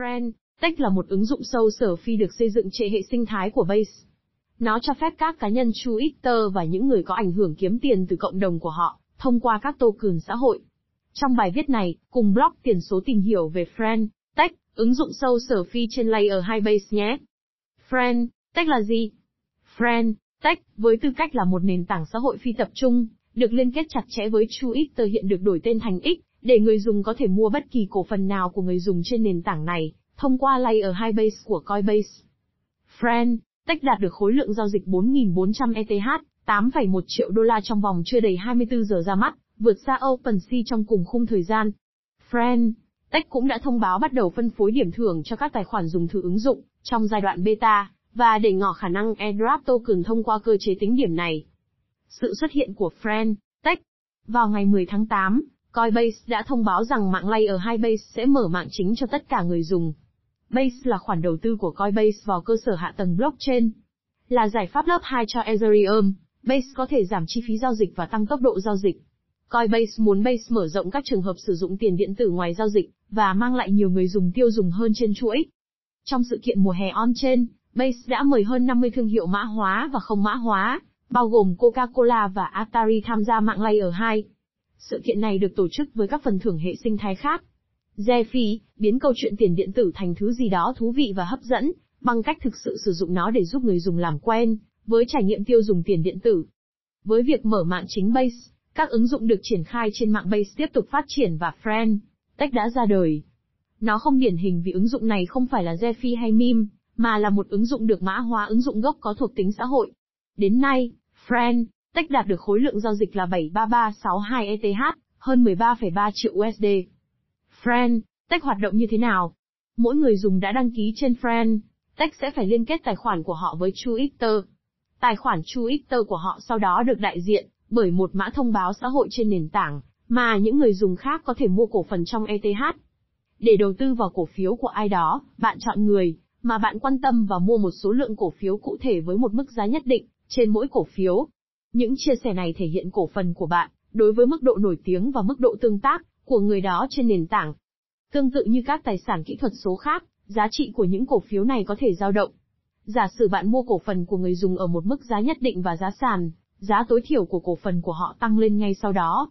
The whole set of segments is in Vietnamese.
Friend, Tech là một ứng dụng sâu sở phi được xây dựng trên hệ sinh thái của Base. Nó cho phép các cá nhân Twitter và những người có ảnh hưởng kiếm tiền từ cộng đồng của họ, thông qua các token xã hội. Trong bài viết này, cùng blog tiền số tìm hiểu về Friend, Tech, ứng dụng sâu sở phi trên layer 2 Base nhé. Friend, Tech là gì? Friend, Tech, với tư cách là một nền tảng xã hội phi tập trung, được liên kết chặt chẽ với Twitter hiện được đổi tên thành X, để người dùng có thể mua bất kỳ cổ phần nào của người dùng trên nền tảng này, thông qua layer 2 base của Coinbase. Friend, Tech đạt được khối lượng giao dịch 4.400 ETH, 8,1 triệu đô la trong vòng chưa đầy 24 giờ ra mắt, vượt xa OpenSea trong cùng khung thời gian. Friend, Tech cũng đã thông báo bắt đầu phân phối điểm thưởng cho các tài khoản dùng thử ứng dụng, trong giai đoạn beta, và để ngỏ khả năng airdrop token thông qua cơ chế tính điểm này. Sự xuất hiện của Friend, Tech Vào ngày 10 tháng 8, Coinbase đã thông báo rằng mạng Layer 2 Base sẽ mở mạng chính cho tất cả người dùng. Base là khoản đầu tư của Coinbase vào cơ sở hạ tầng blockchain. Là giải pháp lớp 2 cho Ethereum, Base có thể giảm chi phí giao dịch và tăng tốc độ giao dịch. Coinbase muốn Base mở rộng các trường hợp sử dụng tiền điện tử ngoài giao dịch, và mang lại nhiều người dùng tiêu dùng hơn trên chuỗi. Trong sự kiện mùa hè on-chain, Base đã mời hơn 50 thương hiệu mã hóa và không mã hóa, bao gồm Coca-Cola và Atari tham gia mạng Layer 2. Sự kiện này được tổ chức với các phần thưởng hệ sinh thái khác. Zefi, biến câu chuyện tiền điện tử thành thứ gì đó thú vị và hấp dẫn, bằng cách thực sự sử dụng nó để giúp người dùng làm quen, với trải nghiệm tiêu dùng tiền điện tử. Với việc mở mạng chính Base, các ứng dụng được triển khai trên mạng Base tiếp tục phát triển và Friend, Tech đã ra đời. Nó không điển hình vì ứng dụng này không phải là Zefi hay Meme, mà là một ứng dụng được mã hóa ứng dụng gốc có thuộc tính xã hội. Đến nay, Friend, Tech đạt được khối lượng giao dịch là 73362 ETH, hơn 13,3 triệu USD. Friend, Tech hoạt động như thế nào? Mỗi người dùng đã đăng ký trên Friend, Tech sẽ phải liên kết tài khoản của họ với Twitter. Tài khoản Twitter của họ sau đó được đại diện bởi một mã thông báo xã hội trên nền tảng, mà những người dùng khác có thể mua cổ phần trong ETH. Để đầu tư vào cổ phiếu của ai đó, bạn chọn người mà bạn quan tâm và mua một số lượng cổ phiếu cụ thể với một mức giá nhất định trên mỗi cổ phiếu. Những chia sẻ này thể hiện cổ phần của bạn đối với mức độ nổi tiếng và mức độ tương tác của người đó trên nền tảng. Tương tự như các tài sản kỹ thuật số khác, giá trị của những cổ phiếu này có thể dao động. Giả sử bạn mua cổ phần của người dùng ở một mức giá nhất định và giá sàn, giá tối thiểu của cổ phần của họ tăng lên ngay sau đó.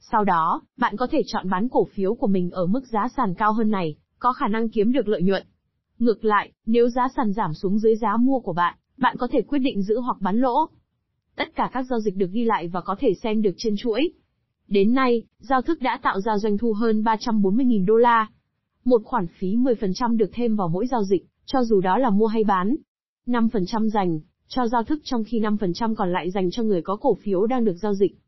Sau đó, bạn có thể chọn bán cổ phiếu của mình ở mức giá sàn cao hơn này, có khả năng kiếm được lợi nhuận. Ngược lại, nếu giá sàn giảm xuống dưới giá mua của bạn, bạn có thể quyết định giữ hoặc bán lỗ. Tất cả các giao dịch được ghi lại và có thể xem được trên chuỗi. Đến nay, giao thức đã tạo ra doanh thu hơn 340.000 đô la. Một khoản phí 10% được thêm vào mỗi giao dịch, cho dù đó là mua hay bán. 5% dành cho giao thức trong khi 5% còn lại dành cho người có cổ phiếu đang được giao dịch.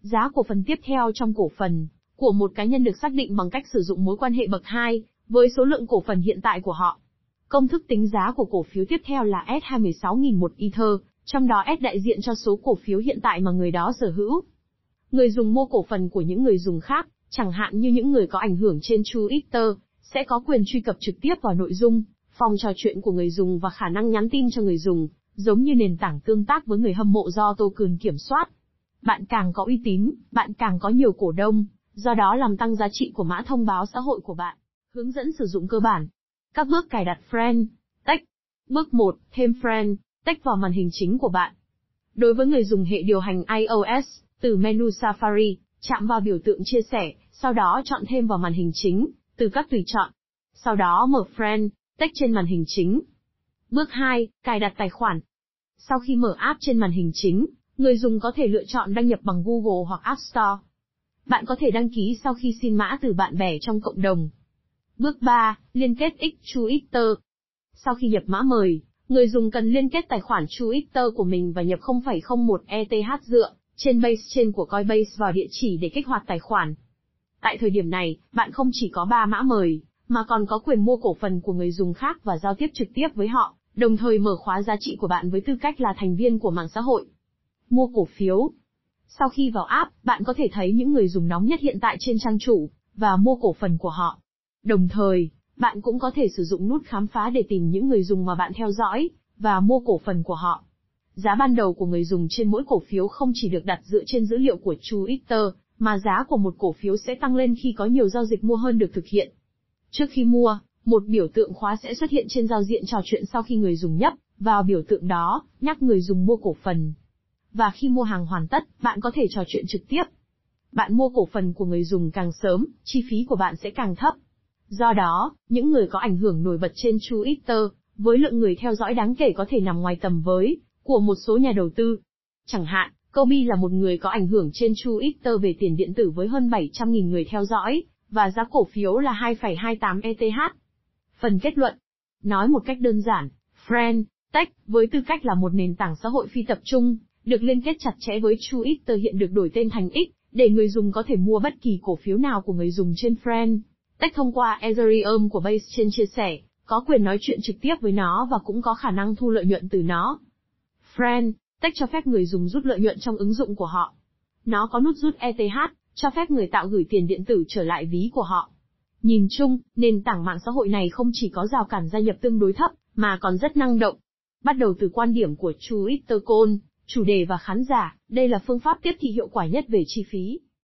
Giá cổ phần tiếp theo trong cổ phần của một cá nhân được xác định bằng cách sử dụng mối quan hệ bậc 2 với số lượng cổ phần hiện tại của họ. Công thức tính giá của cổ phiếu tiếp theo là S216.000 Ether, trong đó S đại diện cho số cổ phiếu hiện tại mà người đó sở hữu. Người dùng mua cổ phần của những người dùng khác, chẳng hạn như những người có ảnh hưởng trên Twitter, sẽ có quyền truy cập trực tiếp vào nội dung, phòng trò chuyện của người dùng và khả năng nhắn tin cho người dùng, giống như nền tảng tương tác với người hâm mộ do token kiểm soát. Bạn càng có uy tín, bạn càng có nhiều cổ đông, do đó làm tăng giá trị của mã thông báo xã hội của bạn. Hướng dẫn sử dụng cơ bản. Các bước cài đặt Friend, tách Bước 1, thêm Friend, tách vào màn hình chính của bạn. Đối với người dùng hệ điều hành iOS, từ menu Safari, chạm vào biểu tượng chia sẻ, sau đó chọn thêm vào màn hình chính, từ các tùy chọn. Sau đó mở Friend, tách trên màn hình chính. Bước 2, cài đặt tài khoản. Sau khi mở app trên màn hình chính, người dùng có thể lựa chọn đăng nhập bằng Google hoặc App Store. Bạn có thể đăng ký sau khi xin mã từ bạn bè trong cộng đồng. Bước 3, liên kết X Twitter. Sau khi nhập mã mời, người dùng cần liên kết tài khoản Twitter của mình và nhập 0,01 ETH dựa trên base trên của Coinbase vào địa chỉ để kích hoạt tài khoản. Tại thời điểm này, bạn không chỉ có 3 mã mời, mà còn có quyền mua cổ phần của người dùng khác và giao tiếp trực tiếp với họ, đồng thời mở khóa giá trị của bạn với tư cách là thành viên của mạng xã hội. Mua cổ phiếu. Sau khi vào app, bạn có thể thấy những người dùng nóng nhất hiện tại trên trang chủ, và mua cổ phần của họ. Đồng thời, bạn cũng có thể sử dụng nút khám phá để tìm những người dùng mà bạn theo dõi, và mua cổ phần của họ. Giá ban đầu của người dùng trên mỗi cổ phiếu không chỉ được đặt dựa trên dữ liệu của Twitter, mà giá của một cổ phiếu sẽ tăng lên khi có nhiều giao dịch mua hơn được thực hiện. Trước khi mua, Một biểu tượng khóa sẽ xuất hiện trên giao diện trò chuyện sau khi người dùng nhấp vào biểu tượng đó, nhắc người dùng mua cổ phần. Và khi mua hàng hoàn tất, bạn có thể trò chuyện trực tiếp. Bạn mua cổ phần của người dùng càng sớm, chi phí của bạn sẽ càng thấp. Do đó, những người có ảnh hưởng nổi bật trên Twitter, với lượng người theo dõi đáng kể có thể nằm ngoài tầm với của một số nhà đầu tư. Chẳng hạn, Kobe là một người có ảnh hưởng trên Twitter về tiền điện tử với hơn 700.000 người theo dõi, và giá cổ phiếu là 2,28 ETH. Phần kết luận. Nói một cách đơn giản, Friend, Tech, với tư cách là một nền tảng xã hội phi tập trung, được liên kết chặt chẽ với Twitter hiện được đổi tên thành X, để người dùng có thể mua bất kỳ cổ phiếu nào của người dùng trên Friend. Tech thông qua Ethereum của Base trên chia sẻ, có quyền nói chuyện trực tiếp với nó và cũng có khả năng thu lợi nhuận từ nó. Friend, Tech cho phép người dùng rút lợi nhuận trong ứng dụng của họ. Nó có nút rút ETH, cho phép người tạo gửi tiền điện tử trở lại ví của họ. Nhìn chung, nền tảng mạng xã hội này không chỉ có rào cản gia nhập tương đối thấp, mà còn rất năng động. Bắt đầu từ quan điểm của Twitter Ittercon, chủ đề và khán giả, đây là phương pháp tiếp thị hiệu quả nhất về chi phí.